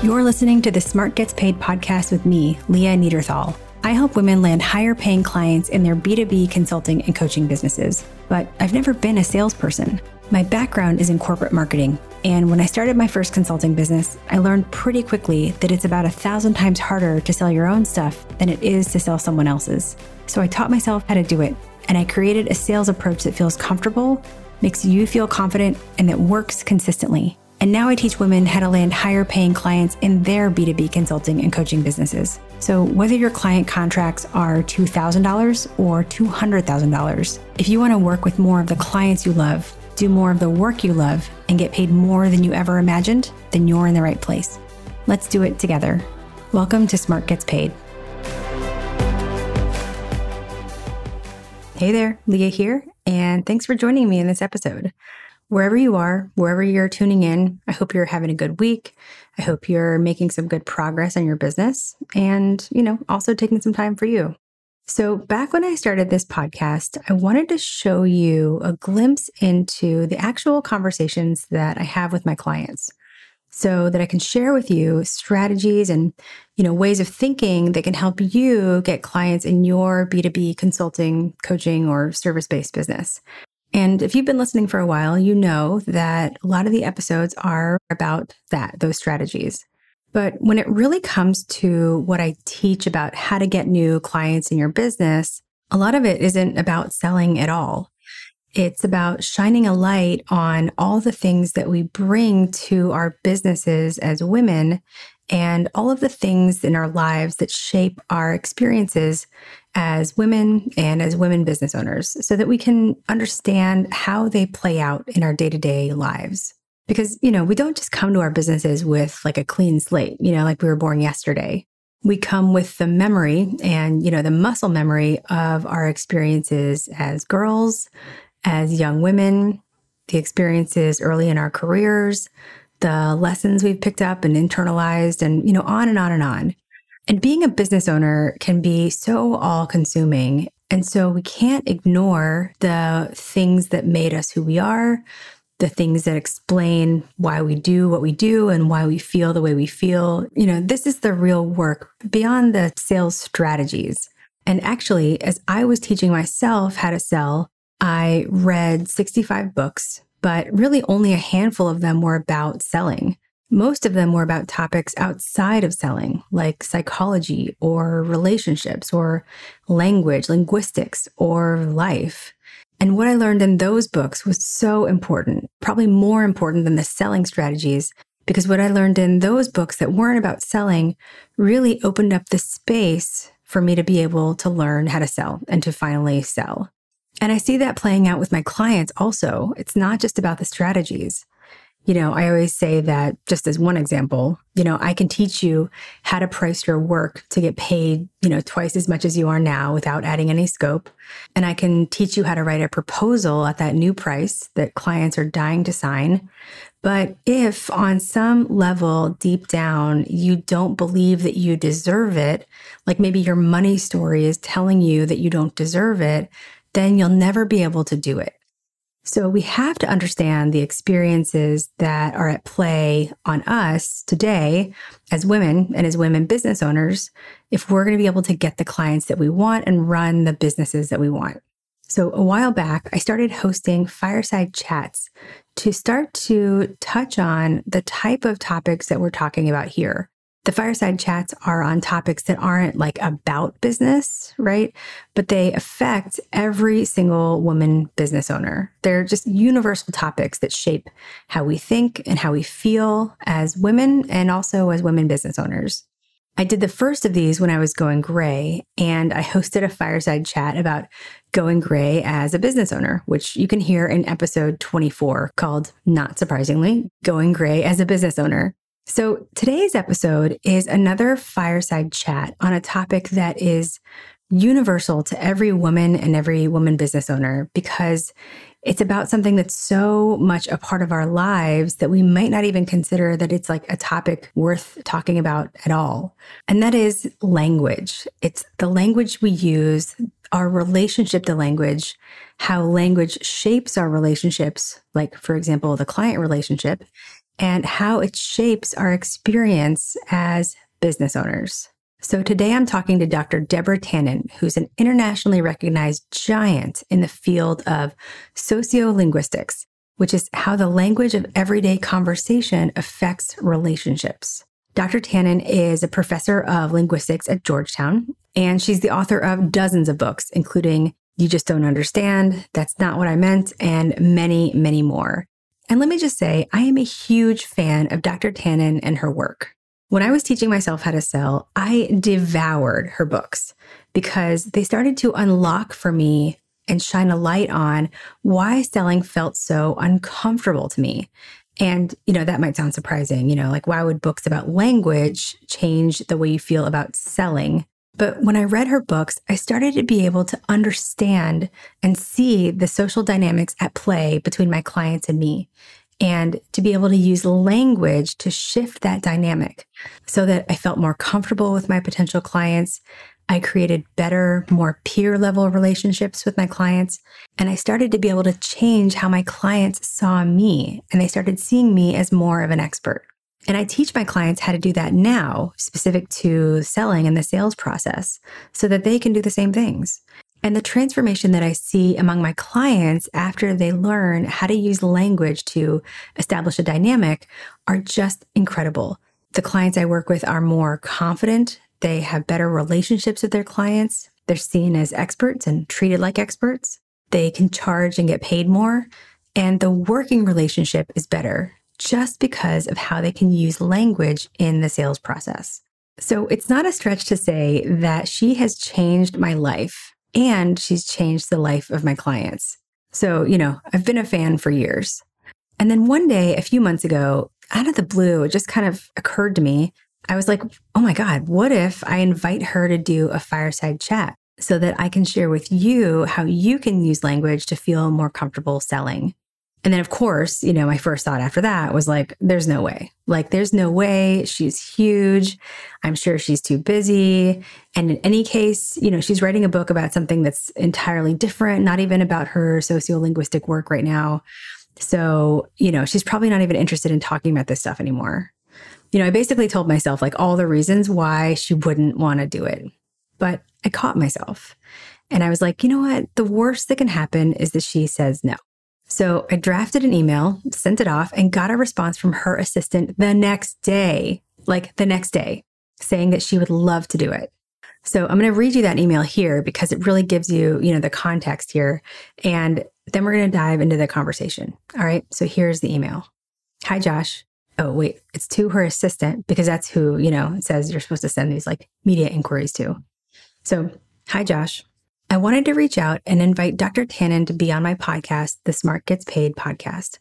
You're listening to the Smart Gets Paid podcast with me, Leah Neaderthal. I help women land higher paying clients in their B2B consulting and coaching businesses, but I've never been a salesperson. My background is in corporate marketing, and when I started my first consulting business, I learned pretty quickly that it's about a thousand times harder to sell your own stuff than it is to sell someone else's. So I taught myself how to do it, and I created a sales approach that feels comfortable, makes you feel confident, and that works consistently. And now I teach women how to land higher paying clients in their B2B consulting and coaching businesses. So, whether your client contracts are $2,000 or $200,000, if you want to work with more of the clients you love, do more of the work you love, and get paid more than you ever imagined, then you're in the right place. Let's do it together. Welcome to Smart Gets Paid. Hey there, Leah here, and thanks for joining me in this episode wherever you are, wherever you're tuning in, I hope you're having a good week. I hope you're making some good progress in your business and, you know, also taking some time for you. So, back when I started this podcast, I wanted to show you a glimpse into the actual conversations that I have with my clients so that I can share with you strategies and, you know, ways of thinking that can help you get clients in your B2B consulting, coaching, or service-based business. And if you've been listening for a while, you know that a lot of the episodes are about that, those strategies. But when it really comes to what I teach about how to get new clients in your business, a lot of it isn't about selling at all. It's about shining a light on all the things that we bring to our businesses as women and all of the things in our lives that shape our experiences as women and as women business owners so that we can understand how they play out in our day to day lives. Because, you know, we don't just come to our businesses with like a clean slate, you know, like we were born yesterday. We come with the memory and, you know, the muscle memory of our experiences as girls, as young women, the experiences early in our careers, the lessons we've picked up and internalized, and, you know, on and on and on. And being a business owner can be so all consuming. And so we can't ignore the things that made us who we are, the things that explain why we do what we do and why we feel the way we feel. You know, this is the real work beyond the sales strategies. And actually, as I was teaching myself how to sell, I read 65 books, but really only a handful of them were about selling. Most of them were about topics outside of selling, like psychology or relationships or language, linguistics or life. And what I learned in those books was so important, probably more important than the selling strategies, because what I learned in those books that weren't about selling really opened up the space for me to be able to learn how to sell and to finally sell. And I see that playing out with my clients also. It's not just about the strategies. You know, I always say that just as one example, you know, I can teach you how to price your work to get paid, you know, twice as much as you are now without adding any scope. And I can teach you how to write a proposal at that new price that clients are dying to sign. But if on some level deep down you don't believe that you deserve it, like maybe your money story is telling you that you don't deserve it, then you'll never be able to do it. So we have to understand the experiences that are at play on us today as women and as women business owners if we're going to be able to get the clients that we want and run the businesses that we want. So a while back, I started hosting fireside chats to start to touch on the type of topics that we're talking about here. The fireside chats are on topics that aren't like about business, right? But they affect every single woman business owner. They're just universal topics that shape how we think and how we feel as women and also as women business owners. I did the first of these when I was going gray, and I hosted a fireside chat about going gray as a business owner, which you can hear in episode 24 called, not surprisingly, Going Gray as a Business Owner. So today's episode is another fireside chat on a topic that is universal to every woman and every woman business owner because it's about something that's so much a part of our lives that we might not even consider that it's like a topic worth talking about at all. And that is language. It's the language we use, our relationship to language, how language shapes our relationships, like, for example, the client relationship, and how it shapes our experience as business owners. So today I'm talking to Dr. Deborah Tannen, who's an internationally recognized giant in the field of sociolinguistics, which is how the language of everyday conversation affects relationships. Dr. Tannen is a professor of linguistics at Georgetown, and she's the author of dozens of books, including You Just Don't Understand, That's Not What I Meant, and many, many more. And let me just say, I am a huge fan of Dr. Tannen and her work. When I was teaching myself how to sell, I devoured her books because they started to unlock for me and shine a light on why selling felt so uncomfortable to me. And, you know, that might sound surprising, you know, like why would books about language change the way you feel about selling? But when I read her books, I started to be able to understand and see the social dynamics at play between my clients and me and to be able to use language to shift that dynamic so that I felt more comfortable with my potential clients. I created better, more peer level relationships with my clients. And I started to be able to change how my clients saw me. And they started seeing me as more of an expert. And I teach my clients how to do that now, specific to selling and the sales process, so that they can do the same things. And the transformation that I see among my clients after they learn how to use language to establish a dynamic are just incredible. The clients I work with are more confident, they have better relationships with their clients, they're seen as experts and treated like experts, they can charge and get paid more, and the working relationship is better just because of how they can use language in the sales process. So it's not a stretch to say that she has changed my life and she's changed the life of my clients. So, you know, I've been a fan for years. And then one day, a few months ago, out of the blue, it just kind of occurred to me. I was like, oh my God, what if I invite her to do a fireside chat so that I can share with you how you can use language to feel more comfortable selling? And then, of course, you know, my first thought after that was like, there's no way. Like, there's no way. She's huge. I'm sure she's too busy. And in any case, you know, she's writing a book about something that's entirely different, not even about her sociolinguistic work right now. So, you know, she's probably not even interested in talking about this stuff anymore. You know, I basically told myself like all the reasons why she wouldn't want to do it. But I caught myself and I was like, you know what? The worst that can happen is that she says no. So I drafted an email, sent it off, and got a response from her assistant the next day, like the next day, saying that she would love to do it. So I'm going to read you that email here because it really gives you, you know, the context here. And then we're going to dive into the conversation. All right. So here's the email. Hi, Josh. Oh, wait, it's to her assistant because that's who, you know, it says you're supposed to send these like media inquiries to. So, hi, Josh. I wanted to reach out and invite Dr. Tannen to be on my podcast, the Smart Gets Paid podcast.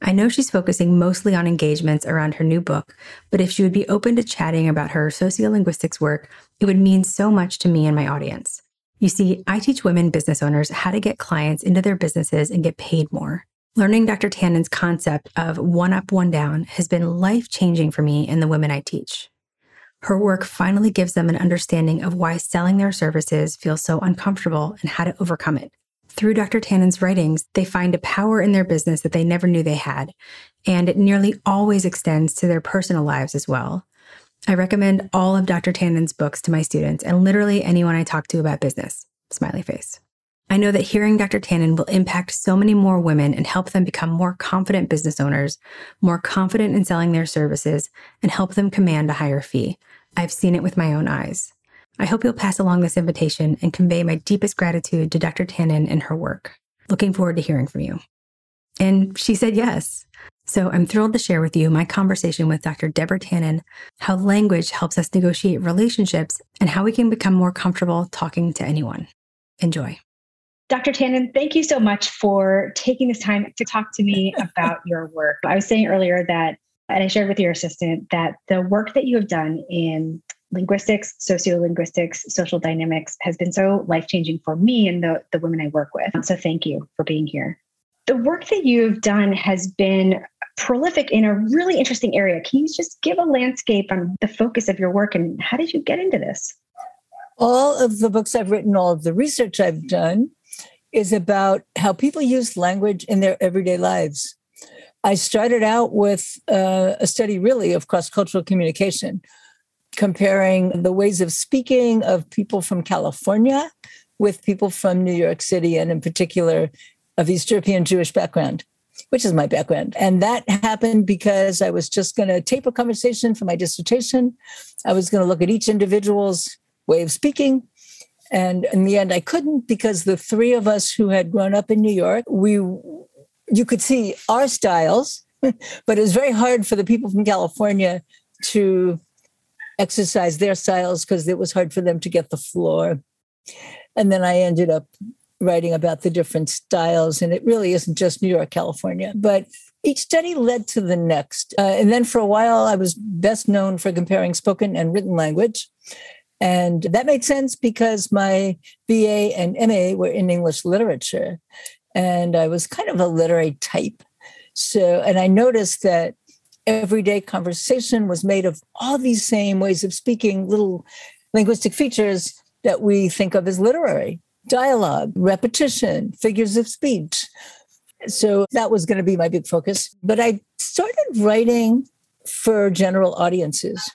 I know she's focusing mostly on engagements around her new book, but if she would be open to chatting about her sociolinguistics work, it would mean so much to me and my audience. You see, I teach women business owners how to get clients into their businesses and get paid more. Learning Dr. Tannen's concept of one up, one down has been life changing for me and the women I teach. Her work finally gives them an understanding of why selling their services feels so uncomfortable and how to overcome it. Through Dr. Tannen's writings, they find a power in their business that they never knew they had, and it nearly always extends to their personal lives as well. I recommend all of Dr. Tannen's books to my students and literally anyone I talk to about business. Smiley face. I know that hearing Dr. Tannen will impact so many more women and help them become more confident business owners, more confident in selling their services, and help them command a higher fee. I've seen it with my own eyes. I hope you'll pass along this invitation and convey my deepest gratitude to Dr. Tannen and her work. Looking forward to hearing from you. And she said yes. So I'm thrilled to share with you my conversation with Dr. Deborah Tannen, how language helps us negotiate relationships, and how we can become more comfortable talking to anyone. Enjoy. Dr. Tannen, thank you so much for taking this time to talk to me about your work. I was saying earlier that and I shared with your assistant that the work that you have done in linguistics, sociolinguistics, social dynamics has been so life changing for me and the, the women I work with. So thank you for being here. The work that you've done has been prolific in a really interesting area. Can you just give a landscape on the focus of your work and how did you get into this? All of the books I've written, all of the research I've done is about how people use language in their everyday lives. I started out with uh, a study really of cross cultural communication, comparing the ways of speaking of people from California with people from New York City, and in particular of East European Jewish background, which is my background. And that happened because I was just going to tape a conversation for my dissertation. I was going to look at each individual's way of speaking. And in the end, I couldn't because the three of us who had grown up in New York, we you could see our styles, but it was very hard for the people from California to exercise their styles because it was hard for them to get the floor. And then I ended up writing about the different styles, and it really isn't just New York, California, but each study led to the next. Uh, and then for a while, I was best known for comparing spoken and written language. And that made sense because my BA and MA were in English literature. And I was kind of a literary type. So, and I noticed that everyday conversation was made of all these same ways of speaking, little linguistic features that we think of as literary dialogue, repetition, figures of speech. So that was going to be my big focus. But I started writing for general audiences.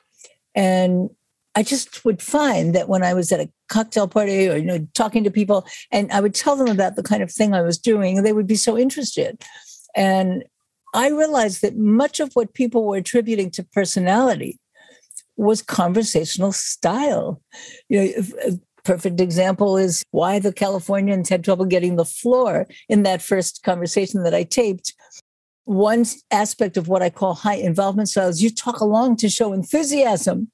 And I just would find that when I was at a cocktail party or you know talking to people and I would tell them about the kind of thing I was doing, they would be so interested. And I realized that much of what people were attributing to personality was conversational style. You know, perfect example is why the Californians had trouble getting the floor in that first conversation that I taped. One aspect of what I call high involvement styles, you talk along to show enthusiasm.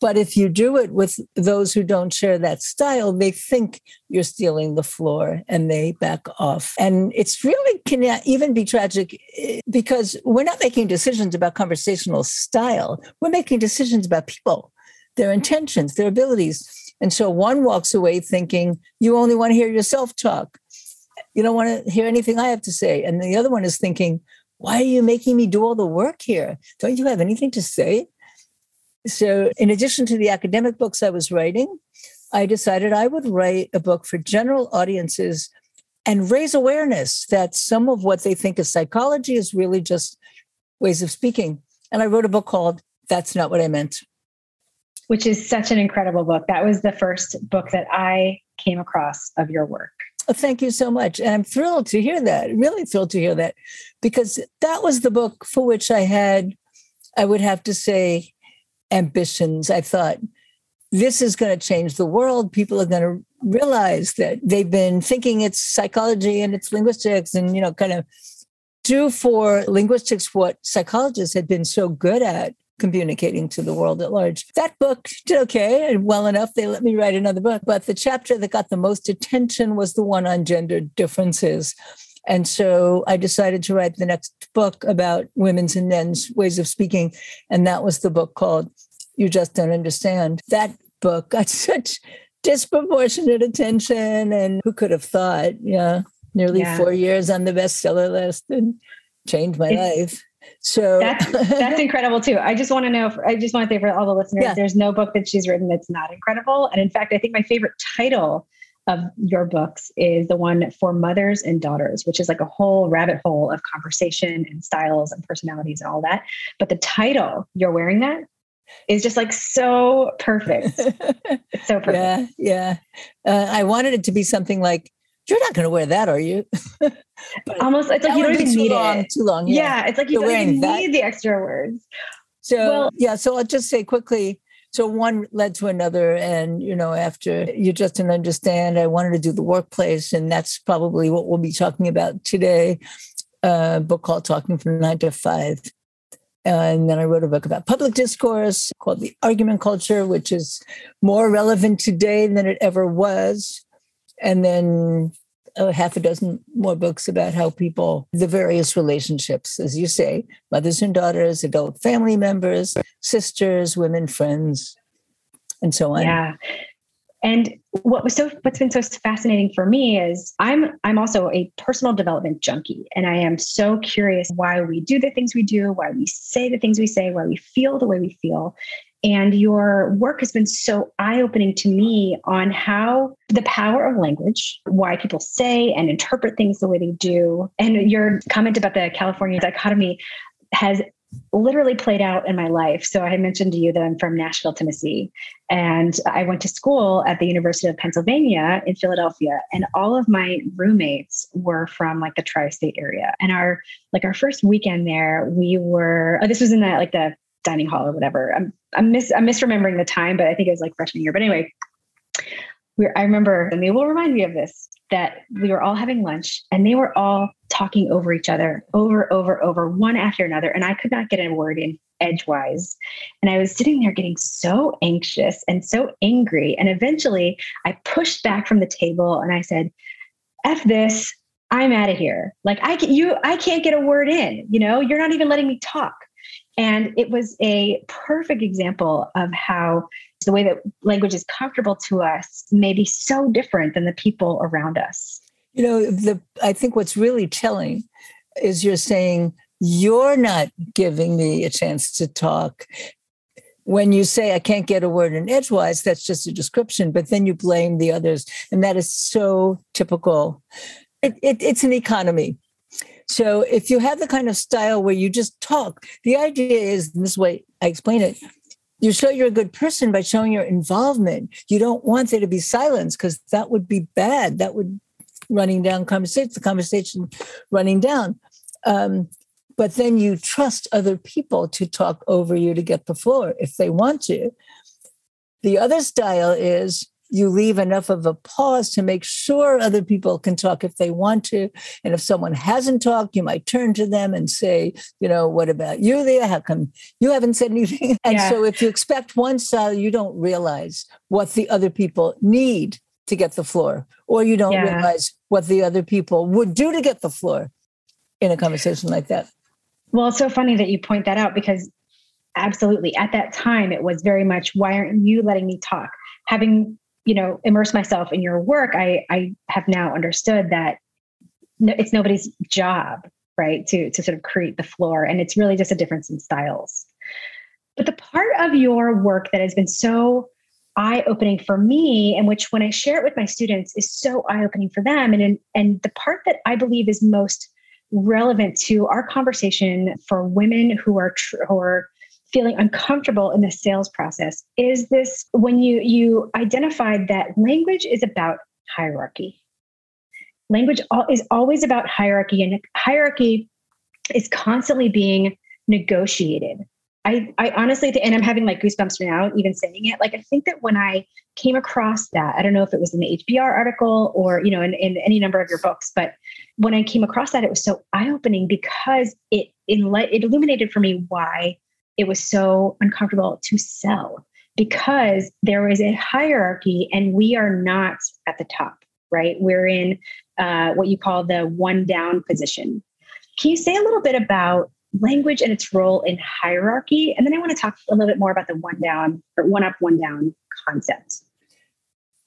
But if you do it with those who don't share that style, they think you're stealing the floor and they back off. And it's really can even be tragic eh, because we're not making decisions about conversational style. We're making decisions about people, their intentions, their abilities. And so one walks away thinking, you only want to hear yourself talk. You don't want to hear anything I have to say. And the other one is thinking, why are you making me do all the work here? Don't you have anything to say? So, in addition to the academic books I was writing, I decided I would write a book for general audiences and raise awareness that some of what they think is psychology is really just ways of speaking. And I wrote a book called That's Not What I Meant which is such an incredible book. That was the first book that I came across of your work. Oh, thank you so much. And I'm thrilled to hear that, really thrilled to hear that, because that was the book for which I had, I would have to say, ambitions. I thought, this is going to change the world. People are going to realize that they've been thinking it's psychology and it's linguistics and, you know, kind of do for linguistics what psychologists had been so good at communicating to the world at large. That book did okay and well enough. They let me write another book. But the chapter that got the most attention was the one on gender differences. And so I decided to write the next book about women's and men's ways of speaking. And that was the book called You Just Don't Understand. That book got such disproportionate attention. And who could have thought? Yeah, nearly yeah. four years on the bestseller list and changed my it's, life. So that's that's incredible too. I just want to know. I just want to say for all the listeners, yeah. there's no book that she's written that's not incredible. And in fact, I think my favorite title of your books is the one for mothers and daughters, which is like a whole rabbit hole of conversation and styles and personalities and all that. But the title, you're wearing that, is just like so perfect. so perfect. Yeah, yeah. Uh, I wanted it to be something like you're not going to wear that, are you? Almost, it's like you don't even need long, it. Too long. Yeah, yeah it's like you don't even that. need the extra words. So well, yeah, so I'll just say quickly. So one led to another, and you know, after you just didn't understand, I wanted to do the workplace, and that's probably what we'll be talking about today. A book called "Talking from Nine to Five. And then I wrote a book about public discourse called The Argument Culture, which is more relevant today than it ever was and then a half a dozen more books about how people, the various relationships, as you say, mothers and daughters, adult family members, sisters, women, friends, and so on. Yeah. And what was so what's been so fascinating for me is I'm I'm also a personal development junkie and I am so curious why we do the things we do, why we say the things we say, why we feel the way we feel. And your work has been so eye opening to me on how the power of language, why people say and interpret things the way they do. And your comment about the California dichotomy has literally played out in my life. So I mentioned to you that I'm from Nashville, Tennessee, and I went to school at the University of Pennsylvania in Philadelphia, and all of my roommates were from like the tri-state area. And our like our first weekend there, we were oh, this was in the like the dining hall or whatever. I'm I'm mis I'm misremembering the time, but I think it was like freshman year. But anyway, we I remember, and they will remind me of this that we were all having lunch and they were all talking over each other over over over one after another. And i could not get a word in edgewise. And i was sitting there getting so anxious and so angry. And eventually i pushed back from the table and i said f this. I'm out of here. Like i can you i can't get a word in. You know you're not even letting me talk and it was a perfect example of how the way that language is comfortable to us may be so different than the people around us. You know, the I think what's really telling is you're saying you're not giving me a chance to talk. When you say I can't get a word in edgewise, that's just a description, but then you blame the others. And that is so typical. It, it, it's an economy. So if you have the kind of style where you just talk, the idea is this way I explain it you show you're a good person by showing your involvement. You don't want there to be silence because that would be bad. That would running down conversation, the conversation running down. Um, but then you trust other people to talk over you to get the floor if they want to. The other style is you leave enough of a pause to make sure other people can talk if they want to. And if someone hasn't talked, you might turn to them and say, you know, what about you there? How come you haven't said anything? And yeah. so if you expect one style, you don't realize what the other people need to get the floor, or you don't yeah. realize what the other people would do to get the floor in a conversation like that. Well, it's so funny that you point that out because absolutely at that time it was very much why aren't you letting me talk having you know immerse myself in your work i i have now understood that it's nobody's job right to to sort of create the floor and it's really just a difference in styles. But the part of your work that has been so eye opening for me and which when i share it with my students is so eye opening for them and and the part that i believe is most relevant to our conversation for women who are tr- who are feeling uncomfortable in the sales process is this when you you identified that language is about hierarchy language is always about hierarchy and hierarchy is constantly being negotiated I, I honestly and I'm having like goosebumps right now, even saying it. Like, I think that when I came across that, I don't know if it was in the HBR article or, you know, in, in any number of your books, but when I came across that, it was so eye opening because it, in, it illuminated for me why it was so uncomfortable to sell because there is a hierarchy and we are not at the top, right? We're in uh, what you call the one down position. Can you say a little bit about language and its role in hierarchy? And then I want to talk a little bit more about the one down or one up, one down concept.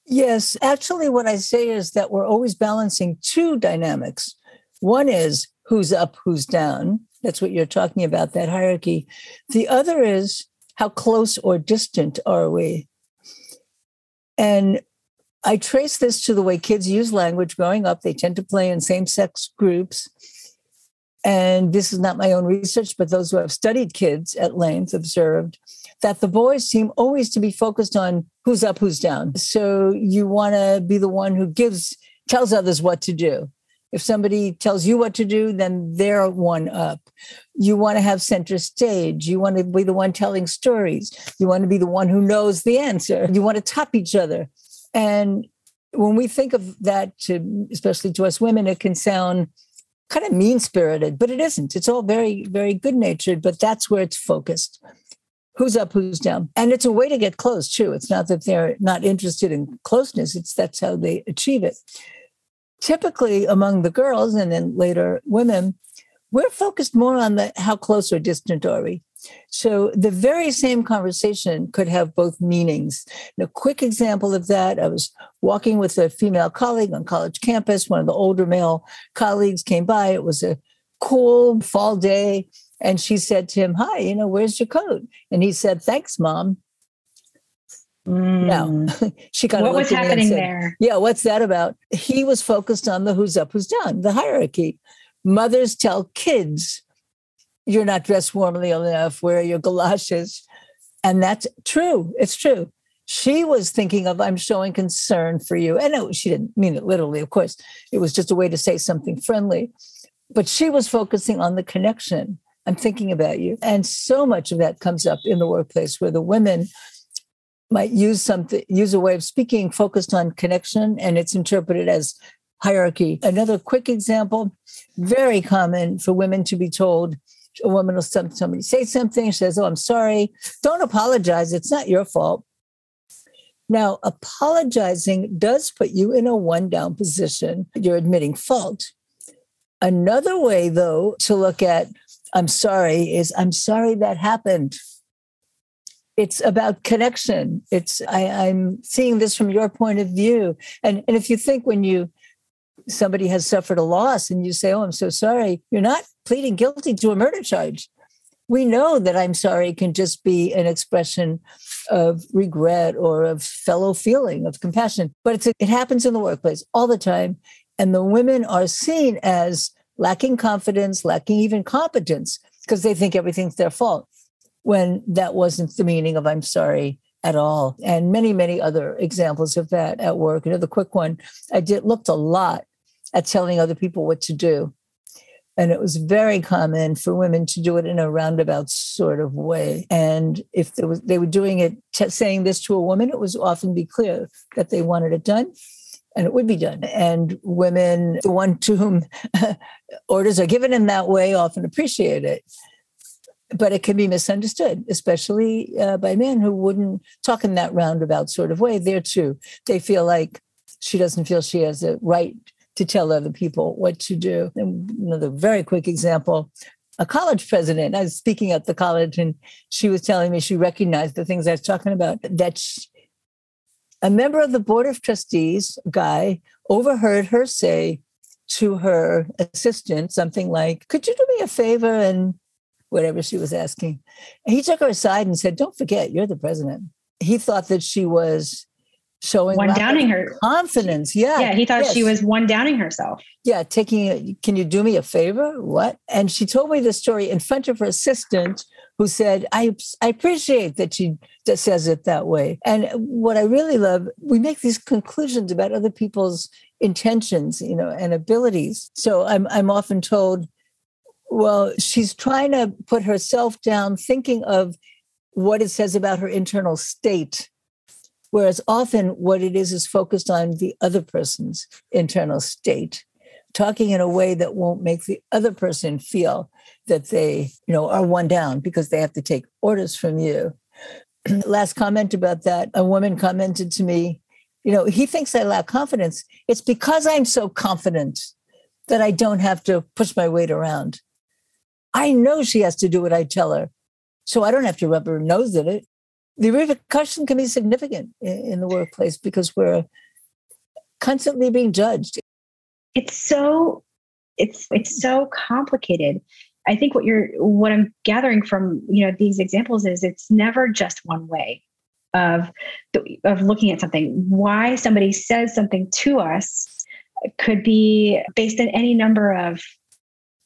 Yes, actually, what I say is that we're always balancing two dynamics. One is who's up, who's down, that's what you're talking about, that hierarchy. The other is how close or distant are we? And I trace this to the way kids use language growing up. They tend to play in same sex groups. And this is not my own research, but those who have studied kids at length observed that the boys seem always to be focused on who's up, who's down. So you want to be the one who gives, tells others what to do. If somebody tells you what to do, then they're one up. You want to have center stage. You want to be the one telling stories. You want to be the one who knows the answer. You want to top each other. And when we think of that, to, especially to us women, it can sound kind of mean spirited, but it isn't. It's all very, very good natured, but that's where it's focused. Who's up, who's down. And it's a way to get close, too. It's not that they're not interested in closeness, it's that's how they achieve it typically among the girls and then later women, we're focused more on the how close or distant are we. So the very same conversation could have both meanings. And a quick example of that, I was walking with a female colleague on college campus. One of the older male colleagues came by. It was a cool fall day. And she said to him, Hi, you know, where's your coat? And he said, Thanks, mom. Mm. Now, she kind what was happening said, there? Yeah, what's that about? He was focused on the who's up, who's down, the hierarchy. Mothers tell kids, "You're not dressed warmly enough. Wear your galoshes," and that's true. It's true. She was thinking of, "I'm showing concern for you," and no, she didn't mean it literally. Of course, it was just a way to say something friendly. But she was focusing on the connection. I'm thinking about you, and so much of that comes up in the workplace where the women might use something, use a way of speaking focused on connection, and it's interpreted as hierarchy. Another quick example very common for women to be told a woman will somebody say something, she says, Oh, I'm sorry. Don't apologize. It's not your fault. Now, apologizing does put you in a one down position. You're admitting fault. Another way, though, to look at I'm sorry is I'm sorry that happened it's about connection. It's I, am seeing this from your point of view. And and if you think when you somebody has suffered a loss and you say, Oh, I'm so sorry, you're not pleading guilty to a murder charge. We know that I'm sorry can just be an expression of regret or of fellow feeling, of compassion. But it's, it happens in the workplace all the time. And the women are seen as lacking confidence, lacking even competence, because they think everything's their fault when that wasn't the meaning of I'm sorry at all. And many, many other examples of that at work. Another quick one, I did looked a lot at telling other people what to do. And it was very common for women to do it in a roundabout sort of way. And if there was, they were doing it, t- saying this to a woman, it was often be clear that they wanted it done and it would be done. And women, the one to whom orders are given in that way, often appreciate it but it can be misunderstood, especially uh, by men who wouldn't talk in that roundabout sort of way. There too, they feel like she doesn't feel she has a right to tell other people what to do. And another very quick example a college president. I was speaking at the college, and she was telling me she recognized the things I was talking about. That she, a member of the board of trustees, guy, overheard her say to her assistant something like, "Could you do me a favor and whatever she was asking. And he took her aside and said, Don't forget, you're the president. He thought that she was showing one downing her confidence. Yeah. Yeah. He thought yes. she was one downing herself. Yeah. Taking, can you do me a favor? What? And she told me the story in front of her assistant who said, I, I appreciate that she just says it that way. And what I really love, we make these conclusions about other people's intentions, you know, and abilities. So I'm, I'm often told, well, she's trying to put herself down, thinking of what it says about her internal state. Whereas often what it is is focused on the other person's internal state, talking in a way that won't make the other person feel that they, you know, are one down because they have to take orders from you. Last comment about that, a woman commented to me, you know, he thinks I lack confidence. It's because I'm so confident that I don't have to push my weight around. I know she has to do what I tell her. So I don't have to rub her nose in it. The repercussion can be significant in, the workplace because we're constantly being judged. It's so it's it's so complicated. I think what you're what I'm gathering from you know these examples is it's never just one way of of looking at something. Why somebody says something to us could be based on any number of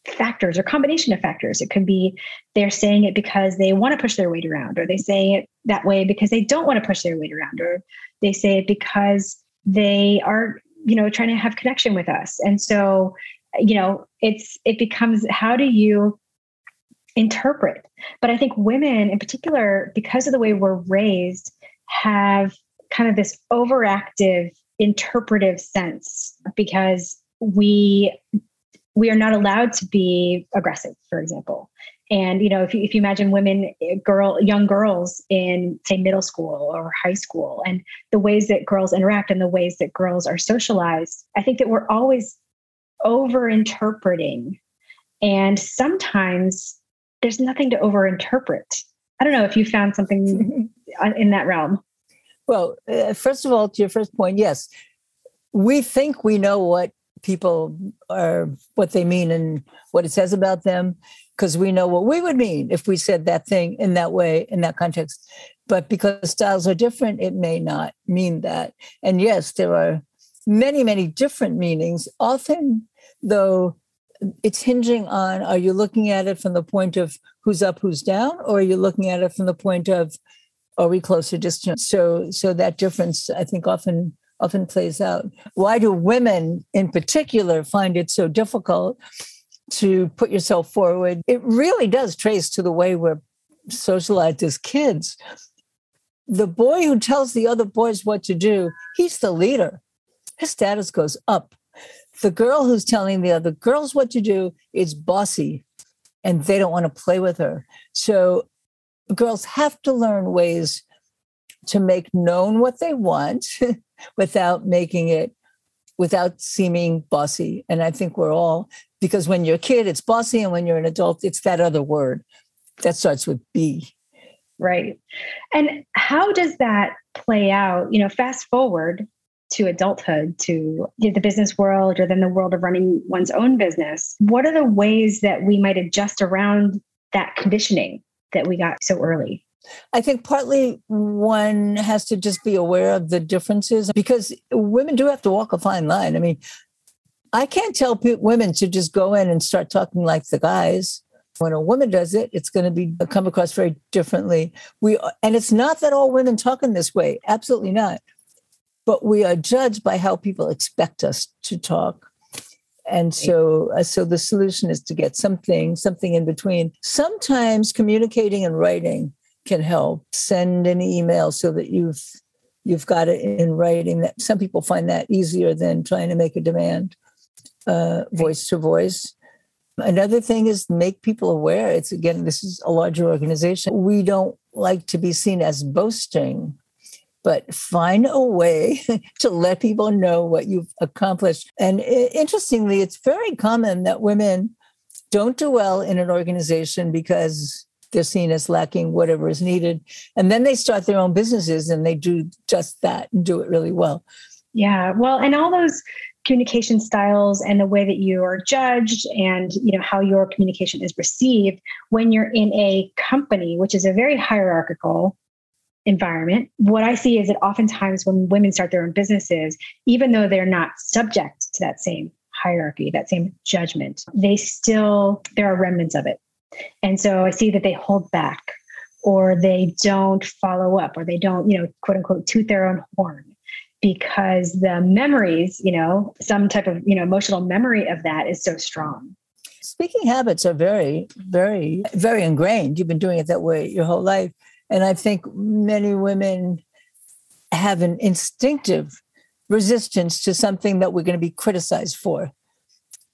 factors or combination of factors. It could be they're saying it because they want to push their weight around, or they say it that way because they don't want to push their weight around, or they say it because they are, you know, trying to have connection with us. And so, you know, it's it becomes how do you interpret? But I think women in particular, because of the way we're raised, have kind of this overactive interpretive sense because we we are not allowed to be aggressive, for example. And you know, if you, if you imagine women, girl, young girls in say middle school or high school, and the ways that girls interact and the ways that girls are socialized, I think that we're always over interpreting, and sometimes there's nothing to over interpret. I don't know if you found something in that realm. Well, uh, first of all, to your first point, yes, we think we know what people are what they mean and what it says about them because we know what we would mean if we said that thing in that way, in that context. But because styles are different, it may not mean that. And yes, there are many, many different meanings. Often, though, it's hinging on are you looking at it from the point of who's up, who's down, or are you looking at it from the point of are we close or distant? So, so that difference, I think, often often plays out. Why do women in particular find it so difficult to put yourself forward? It really does trace to the way we're socialized as kids. The boy who tells the other boys what to do, he's the leader. His status goes up. The girl who's telling the other girls what to do is bossy and they don't want to play with her. So girls have to learn ways to make known what they want without making it without seeming bossy. And i think we're all because when you're a kid it's bossy and when you're an adult it's that other word that starts with b. Right. And how does that play out? You know fast forward to adulthood to the business world or then the world of running one's own business. What are the ways that we might adjust around that conditioning that we got so early I think partly one has to just be aware of the differences because women do have to walk a fine line. I mean, I can't tell women to just go in and start talking like the guys. When a woman does it, it's going to be come across very differently. We and it's not that all women talk in this way. Absolutely not. But we are judged by how people expect us to talk. And so, uh, so the solution is to get something, something in between. Sometimes communicating and writing can help. Send an email so that you've you've got it in writing. That some people find that easier than trying to make a demand, uh, voice to voice. Another thing is make people aware. It's again, this is a larger organization. We don't like to be seen as boasting, but find a way to let people know what you've accomplished. And interestingly, it's very common that women don't do well in an organization because they're seen as lacking whatever is needed. And then they start their own businesses and they do just that and do it really well. Yeah. Well, and all those communication styles and the way that you are judged and you know how your communication is received when you're in a company which is a very hierarchical environment what i see is that oftentimes when women start their own businesses even though they're not subject to that same hierarchy that same judgment they still there are remnants of it and so I see that they hold back or they don't follow up or they don't, you know, quote unquote, toot their own horn because the memories, you know, some type of, you know, emotional memory of that is so strong. Speaking habits are very, very, very ingrained. You've been doing it that way your whole life. And I think many women have an instinctive resistance to something that we're going to be criticized for.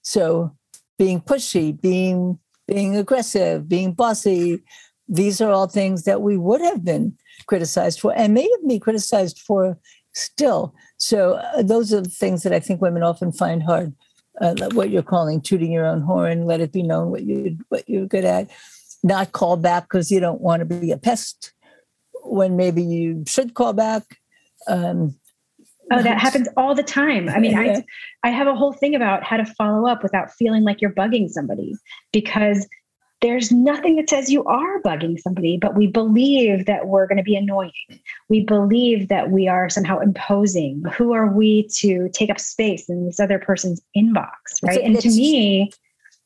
So being pushy, being being aggressive, being bossy. These are all things that we would have been criticized for and may have been criticized for still. So uh, those are the things that I think women often find hard. Uh, what you're calling tooting your own horn, let it be known what you what you're good at, not call back because you don't want to be a pest when maybe you should call back. Um, Oh, that happens all the time. I mean, I I have a whole thing about how to follow up without feeling like you're bugging somebody because there's nothing that says you are bugging somebody, but we believe that we're going to be annoying. We believe that we are somehow imposing. Who are we to take up space in this other person's inbox, right? and to me,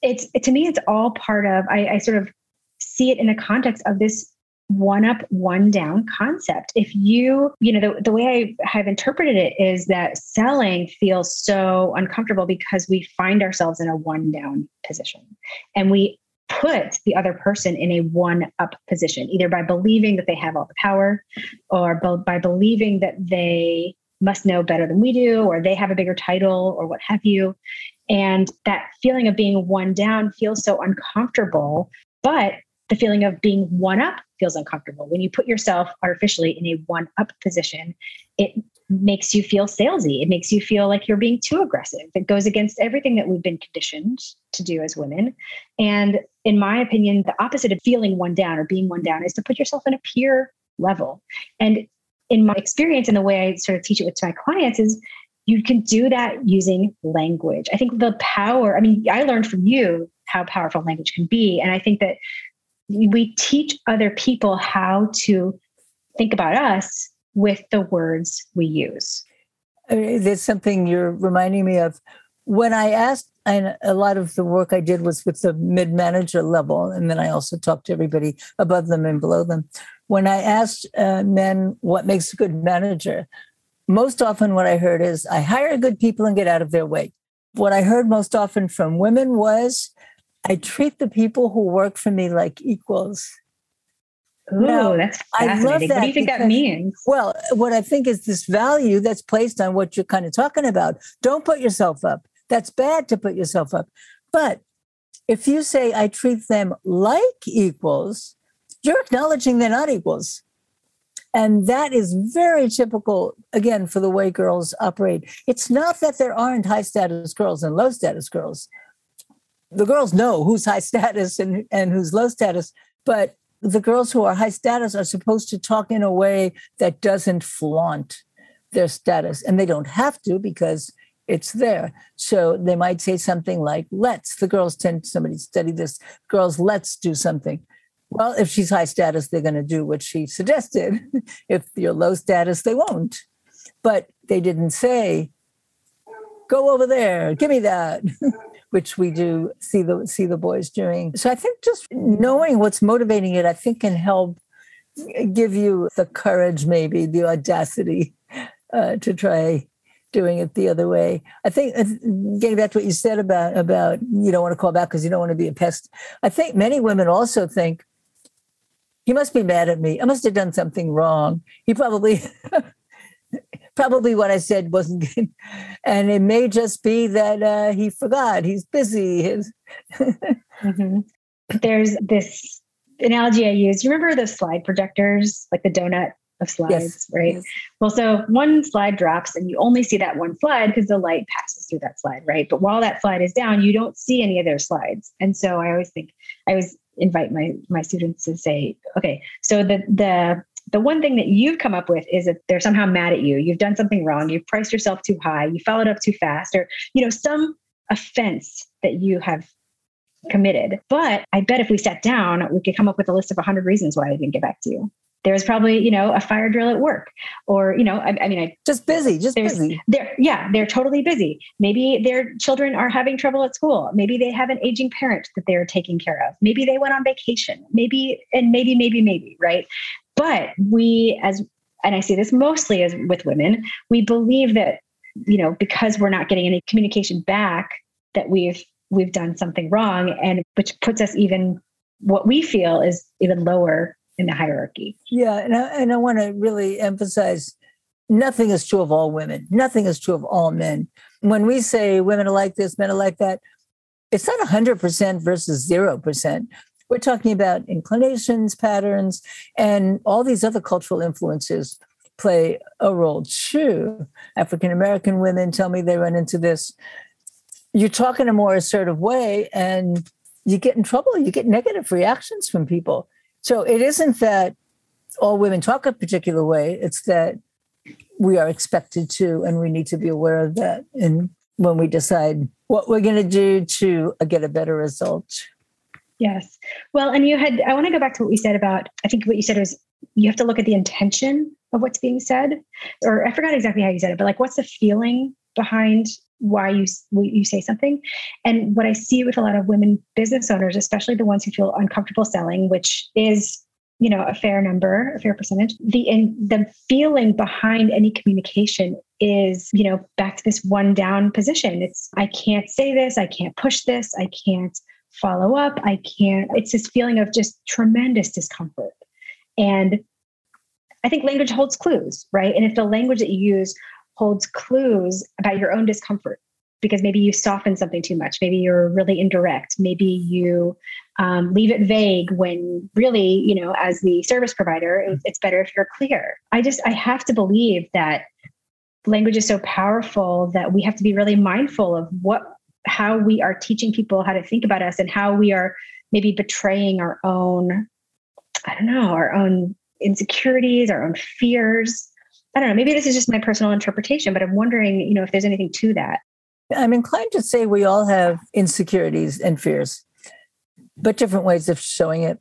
it's to me, it's all part of. I, I sort of see it in the context of this one up, one down concept. If you, you know, the, the way I have interpreted it is that selling feels so uncomfortable because we find ourselves in a one down position and we put the other person in a one up position, either by believing that they have all the power or by believing that they must know better than we do or they have a bigger title or what have you. And that feeling of being one down feels so uncomfortable. But the feeling of being one up feels uncomfortable. When you put yourself artificially in a one up position, it makes you feel salesy. It makes you feel like you're being too aggressive. It goes against everything that we've been conditioned to do as women. And in my opinion, the opposite of feeling one down or being one down is to put yourself in a peer level. And in my experience and the way I sort of teach it with my clients is you can do that using language. I think the power, I mean, I learned from you how powerful language can be. And I think that we teach other people how to think about us with the words we use. There's something you're reminding me of. When I asked, and a lot of the work I did was with the mid manager level, and then I also talked to everybody above them and below them. When I asked uh, men what makes a good manager, most often what I heard is I hire good people and get out of their way. What I heard most often from women was I treat the people who work for me like equals. Oh, that's I love that. What do you think because, that means? Well, what I think is this value that's placed on what you're kind of talking about. Don't put yourself up. That's bad to put yourself up. But if you say I treat them like equals, you're acknowledging they're not equals. And that is very typical, again, for the way girls operate. It's not that there aren't high status girls and low status girls. The girls know who's high status and, and who's low status, but the girls who are high status are supposed to talk in a way that doesn't flaunt their status. And they don't have to because it's there. So they might say something like, let's, the girls tend, somebody study this, girls, let's do something. Well, if she's high status, they're going to do what she suggested. if you're low status, they won't. But they didn't say, go over there, give me that, which we do see the see the boys doing. So I think just knowing what's motivating it, I think can help give you the courage, maybe the audacity uh, to try doing it the other way. I think uh, getting back to what you said about about you don't want to call back because you don't want to be a pest. I think many women also think he must be mad at me. I must have done something wrong. He probably, probably what I said wasn't good. And it may just be that uh, he forgot. He's busy. mm-hmm. There's this analogy I use. You remember those slide projectors, like the donut of slides, yes. right? Yes. Well, so one slide drops and you only see that one slide because the light passes through that slide, right? But while that slide is down, you don't see any of their slides. And so I always think I was invite my my students to say, okay, so the the the one thing that you've come up with is that they're somehow mad at you. You've done something wrong. You've priced yourself too high. You followed up too fast, or you know some offense that you have committed. But I bet if we sat down, we could come up with a list of 100 reasons why I didn't get back to you there's probably you know a fire drill at work or you know i, I mean i just busy just busy they're yeah they're totally busy maybe their children are having trouble at school maybe they have an aging parent that they're taking care of maybe they went on vacation maybe and maybe maybe maybe right but we as and i see this mostly as with women we believe that you know because we're not getting any communication back that we've we've done something wrong and which puts us even what we feel is even lower in the hierarchy. Yeah, and I, and I want to really emphasize nothing is true of all women. Nothing is true of all men. When we say women are like this, men are like that, it's not 100% versus 0%. We're talking about inclinations, patterns, and all these other cultural influences play a role too. African American women tell me they run into this. You talk in a more assertive way and you get in trouble, you get negative reactions from people. So it isn't that all women talk a particular way, it's that we are expected to, and we need to be aware of that. And when we decide what we're going to do to get a better result. Yes. Well, and you had, I want to go back to what we said about, I think what you said was you have to look at the intention of what's being said. Or I forgot exactly how you said it, but like what's the feeling behind why you you say something. And what I see with a lot of women business owners, especially the ones who feel uncomfortable selling, which is you know a fair number, a fair percentage, the in, the feeling behind any communication is you know back to this one down position. It's I can't say this, I can't push this, I can't follow up, I can't. It's this feeling of just tremendous discomfort. And I think language holds clues, right? And if the language that you use holds clues about your own discomfort because maybe you soften something too much. Maybe you're really indirect. Maybe you um, leave it vague when really, you know, as the service provider, it's better if you're clear. I just, I have to believe that language is so powerful that we have to be really mindful of what, how we are teaching people how to think about us and how we are maybe betraying our own, I don't know, our own insecurities, our own fears I don't know, maybe this is just my personal interpretation, but I'm wondering, you know, if there's anything to that. I'm inclined to say we all have insecurities and fears, but different ways of showing it.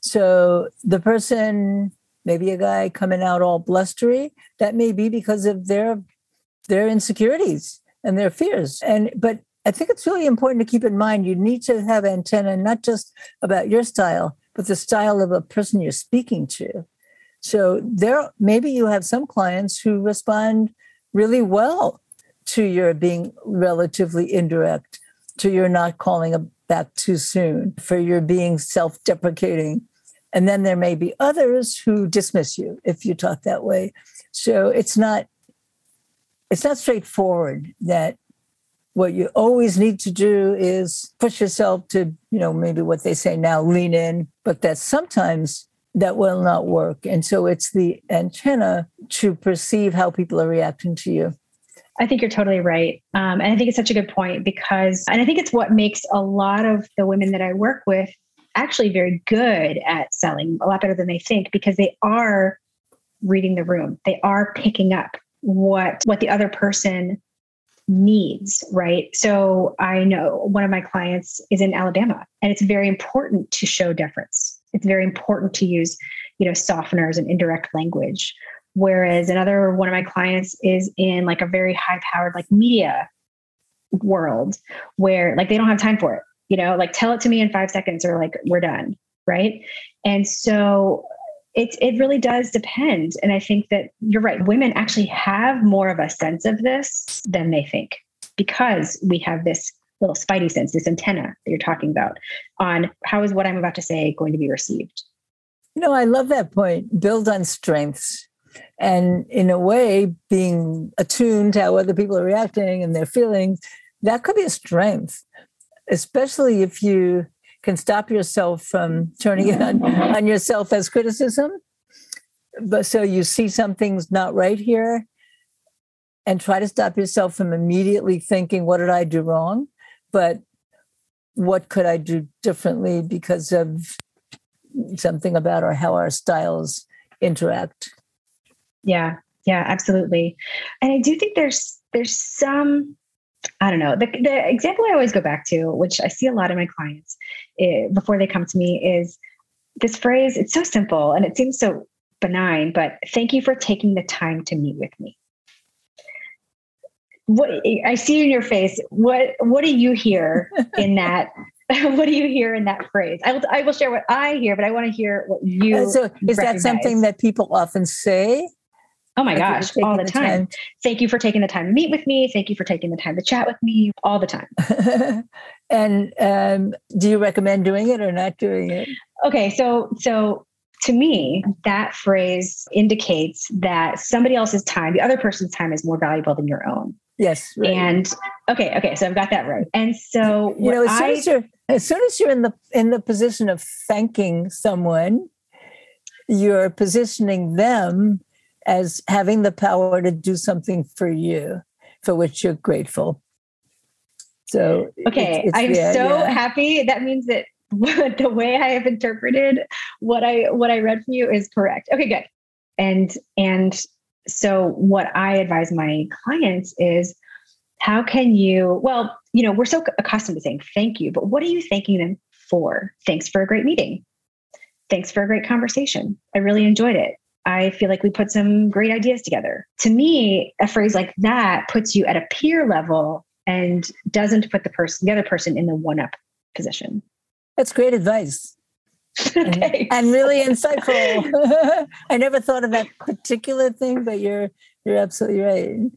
So the person, maybe a guy coming out all blustery, that may be because of their their insecurities and their fears. And but I think it's really important to keep in mind you need to have antenna not just about your style, but the style of a person you're speaking to. So there maybe you have some clients who respond really well to your being relatively indirect, to your not calling back too soon, for your being self-deprecating. And then there may be others who dismiss you if you talk that way. So it's not it's not straightforward that what you always need to do is push yourself to, you know, maybe what they say now, lean in, but that sometimes that will not work. And so it's the antenna to perceive how people are reacting to you. I think you're totally right. Um, and I think it's such a good point because, and I think it's what makes a lot of the women that I work with actually very good at selling, a lot better than they think, because they are reading the room. They are picking up what what the other person needs, right? So I know one of my clients is in Alabama and it's very important to show deference. It's very important to use, you know, softeners and indirect language. Whereas another one of my clients is in like a very high powered like media world where like they don't have time for it, you know, like tell it to me in five seconds or like we're done. Right. And so it, it really does depend. And I think that you're right. Women actually have more of a sense of this than they think because we have this little spidey sense, this antenna that you're talking about on how is what I'm about to say going to be received. You know, I love that point. Build on strengths. And in a way, being attuned to how other people are reacting and their feelings, that could be a strength, especially if you can stop yourself from turning it on, on yourself as criticism. But so you see something's not right here and try to stop yourself from immediately thinking, what did I do wrong? But what could I do differently because of something about or how our styles interact? Yeah, yeah, absolutely. And I do think there's there's some I don't know. The, the example I always go back to, which I see a lot of my clients eh, before they come to me, is this phrase. It's so simple and it seems so benign, but thank you for taking the time to meet with me. What I see in your face, what what do you hear in that? what do you hear in that phrase? I will I will share what I hear, but I want to hear what you. So is recognize. that something that people often say? Oh my gosh, all the, the time. time. Thank you for taking the time to meet with me. Thank you for taking the time to chat with me all the time. and um, do you recommend doing it or not doing it? Okay, so so to me, that phrase indicates that somebody else's time, the other person's time, is more valuable than your own. Yes. Right. And okay, okay, so I've got that right. And so you know, as soon I, as you're as soon as you're in the in the position of thanking someone, you're positioning them as having the power to do something for you for which you're grateful. So, okay, it's, it's, I'm yeah, so yeah. happy. That means that the way I have interpreted what I what I read from you is correct. Okay, good. And and so what I advise my clients is how can you well, you know, we're so accustomed to saying thank you, but what are you thanking them for? Thanks for a great meeting. Thanks for a great conversation. I really enjoyed it. I feel like we put some great ideas together. To me, a phrase like that puts you at a peer level and doesn't put the person, the other person in the one up position. That's great advice. and, and, really insightful. I never thought of that particular thing, but you're you're absolutely right.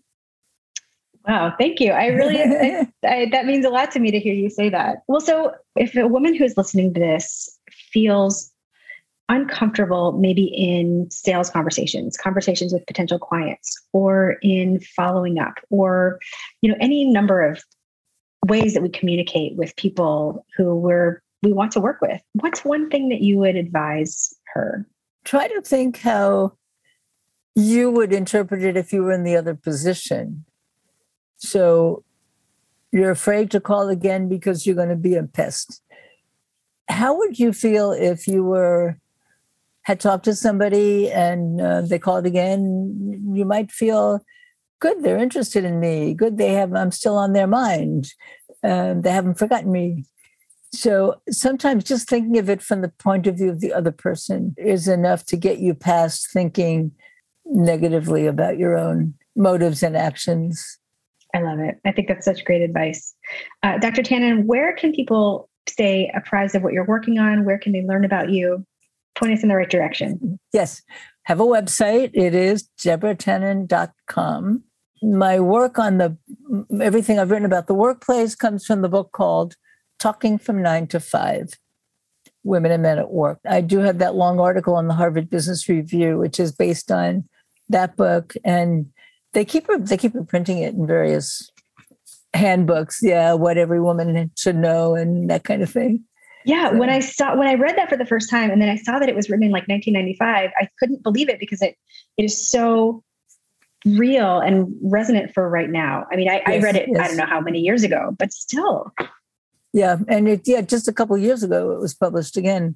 Wow, thank you. I really I, I, that means a lot to me to hear you say that. Well, so if a woman who's listening to this feels uncomfortable maybe in sales conversations conversations with potential clients or in following up or you know any number of ways that we communicate with people who we're we want to work with. What's one thing that you would advise her? Try to think how you would interpret it if you were in the other position. So you're afraid to call again because you're going to be a pest. How would you feel if you were had talked to somebody and uh, they called again, you might feel good. They're interested in me. Good. They have, I'm still on their mind. Um, they haven't forgotten me. So sometimes just thinking of it from the point of view of the other person is enough to get you past thinking negatively about your own motives and actions. I love it. I think that's such great advice. Uh, Dr. Tannen, where can people stay apprised of what you're working on? Where can they learn about you? Point us in the right direction. Yes. Have a website. It is deborahtannen.com. My work on the everything I've written about the workplace comes from the book called Talking from Nine to Five Women and Men at Work. I do have that long article on the Harvard Business Review, which is based on that book. And they keep they keep reprinting it in various handbooks. Yeah, what every woman should know and that kind of thing. Yeah, so. when I saw when I read that for the first time, and then I saw that it was written in like 1995, I couldn't believe it because it it is so real and resonant for right now. I mean, I, yes, I read it yes. I don't know how many years ago, but still. Yeah, and it yeah, just a couple years ago it was published again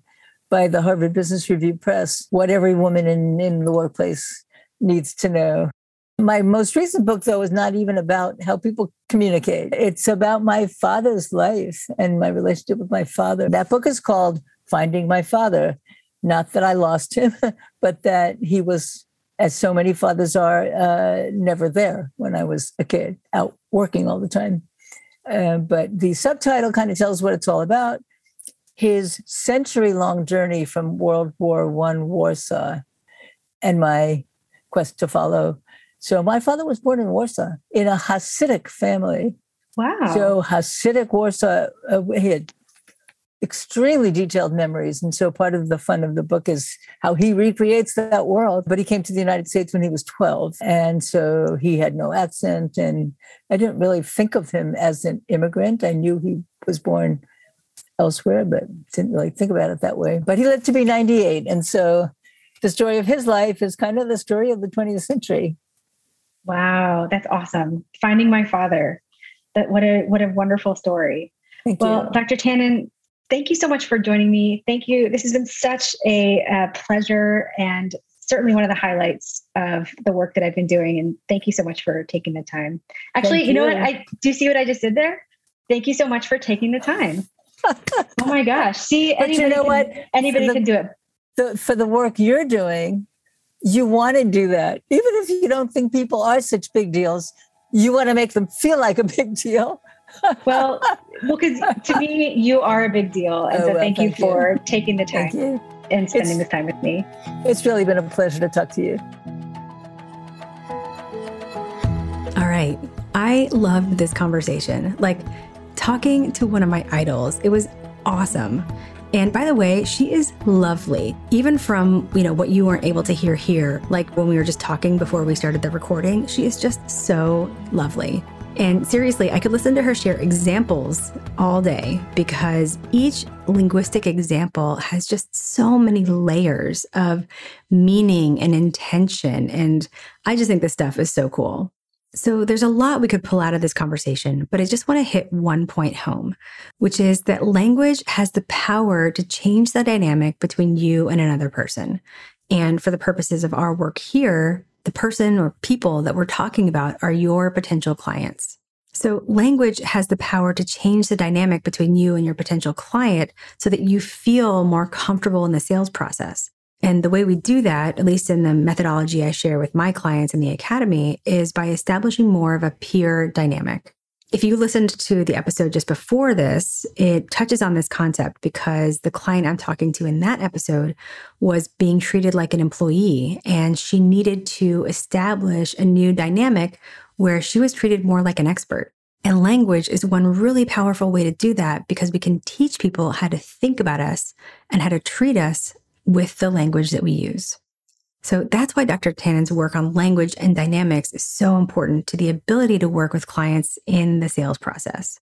by the Harvard Business Review Press. What every woman in in the workplace needs to know. My most recent book, though, is not even about how people communicate. It's about my father's life and my relationship with my father. That book is called Finding My Father. Not that I lost him, but that he was, as so many fathers are, uh, never there when I was a kid, out working all the time. Uh, but the subtitle kind of tells what it's all about his century long journey from World War One Warsaw and my quest to follow so my father was born in Warsaw in a Hasidic family. Wow. So Hasidic Warsaw, uh, he had extremely detailed memories. And so part of the fun of the book is how he recreates that world. But he came to the United States when he was 12. And so he had no accent. And I didn't really think of him as an immigrant. I knew he was born elsewhere, but didn't really think about it that way. But he lived to be 98. And so the story of his life is kind of the story of the 20th century. Wow, that's awesome. Finding my father. That what a what a wonderful story. Thank well, you. Dr. Tannen, thank you so much for joining me. Thank you. This has been such a, a pleasure and certainly one of the highlights of the work that I've been doing. And thank you so much for taking the time. Actually, you. you know what? I do you see what I just did there? Thank you so much for taking the time. oh my gosh. See, but anybody, you know can, what? anybody the, can do it. The, for the work you're doing, you want to do that. Even if you don't think people are such big deals, you want to make them feel like a big deal. well, well, because to me, you are a big deal. And oh, so well, thank, thank, you for you. taking the time and spending it's, this time with me. It's really been a pleasure to talk to you. All right. I loved this conversation. Like talking to one of my idols, it was awesome. And by the way, she is lovely. Even from, you know, what you weren't able to hear here, like when we were just talking before we started the recording, she is just so lovely. And seriously, I could listen to her share examples all day because each linguistic example has just so many layers of meaning and intention. And I just think this stuff is so cool. So there's a lot we could pull out of this conversation, but I just want to hit one point home, which is that language has the power to change the dynamic between you and another person. And for the purposes of our work here, the person or people that we're talking about are your potential clients. So language has the power to change the dynamic between you and your potential client so that you feel more comfortable in the sales process. And the way we do that, at least in the methodology I share with my clients in the academy, is by establishing more of a peer dynamic. If you listened to the episode just before this, it touches on this concept because the client I'm talking to in that episode was being treated like an employee and she needed to establish a new dynamic where she was treated more like an expert. And language is one really powerful way to do that because we can teach people how to think about us and how to treat us with the language that we use. So that's why Dr. Tannen's work on language and dynamics is so important to the ability to work with clients in the sales process.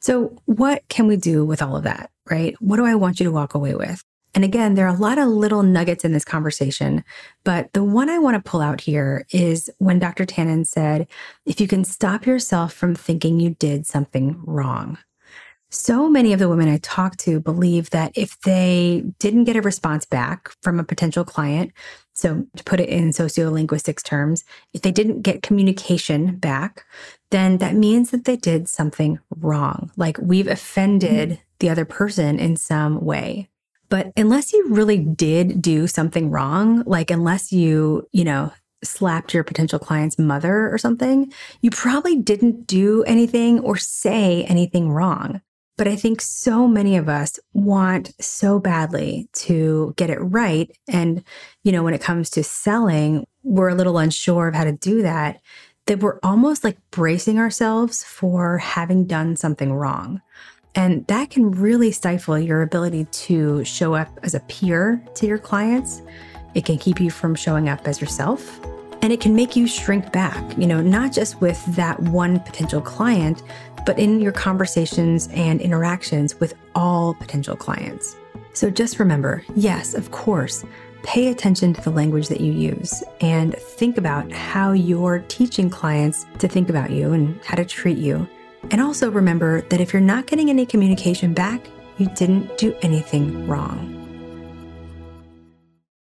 So, what can we do with all of that, right? What do I want you to walk away with? And again, there are a lot of little nuggets in this conversation, but the one I want to pull out here is when Dr. Tannen said, if you can stop yourself from thinking you did something wrong. So many of the women I talk to believe that if they didn't get a response back from a potential client, so to put it in sociolinguistics terms, if they didn't get communication back, then that means that they did something wrong. Like we've offended mm-hmm. the other person in some way. But unless you really did do something wrong, like unless you, you know, slapped your potential client's mother or something, you probably didn't do anything or say anything wrong. But I think so many of us want so badly to get it right. And, you know, when it comes to selling, we're a little unsure of how to do that, that we're almost like bracing ourselves for having done something wrong. And that can really stifle your ability to show up as a peer to your clients. It can keep you from showing up as yourself. And it can make you shrink back, you know, not just with that one potential client, but in your conversations and interactions with all potential clients. So just remember yes, of course, pay attention to the language that you use and think about how you're teaching clients to think about you and how to treat you. And also remember that if you're not getting any communication back, you didn't do anything wrong.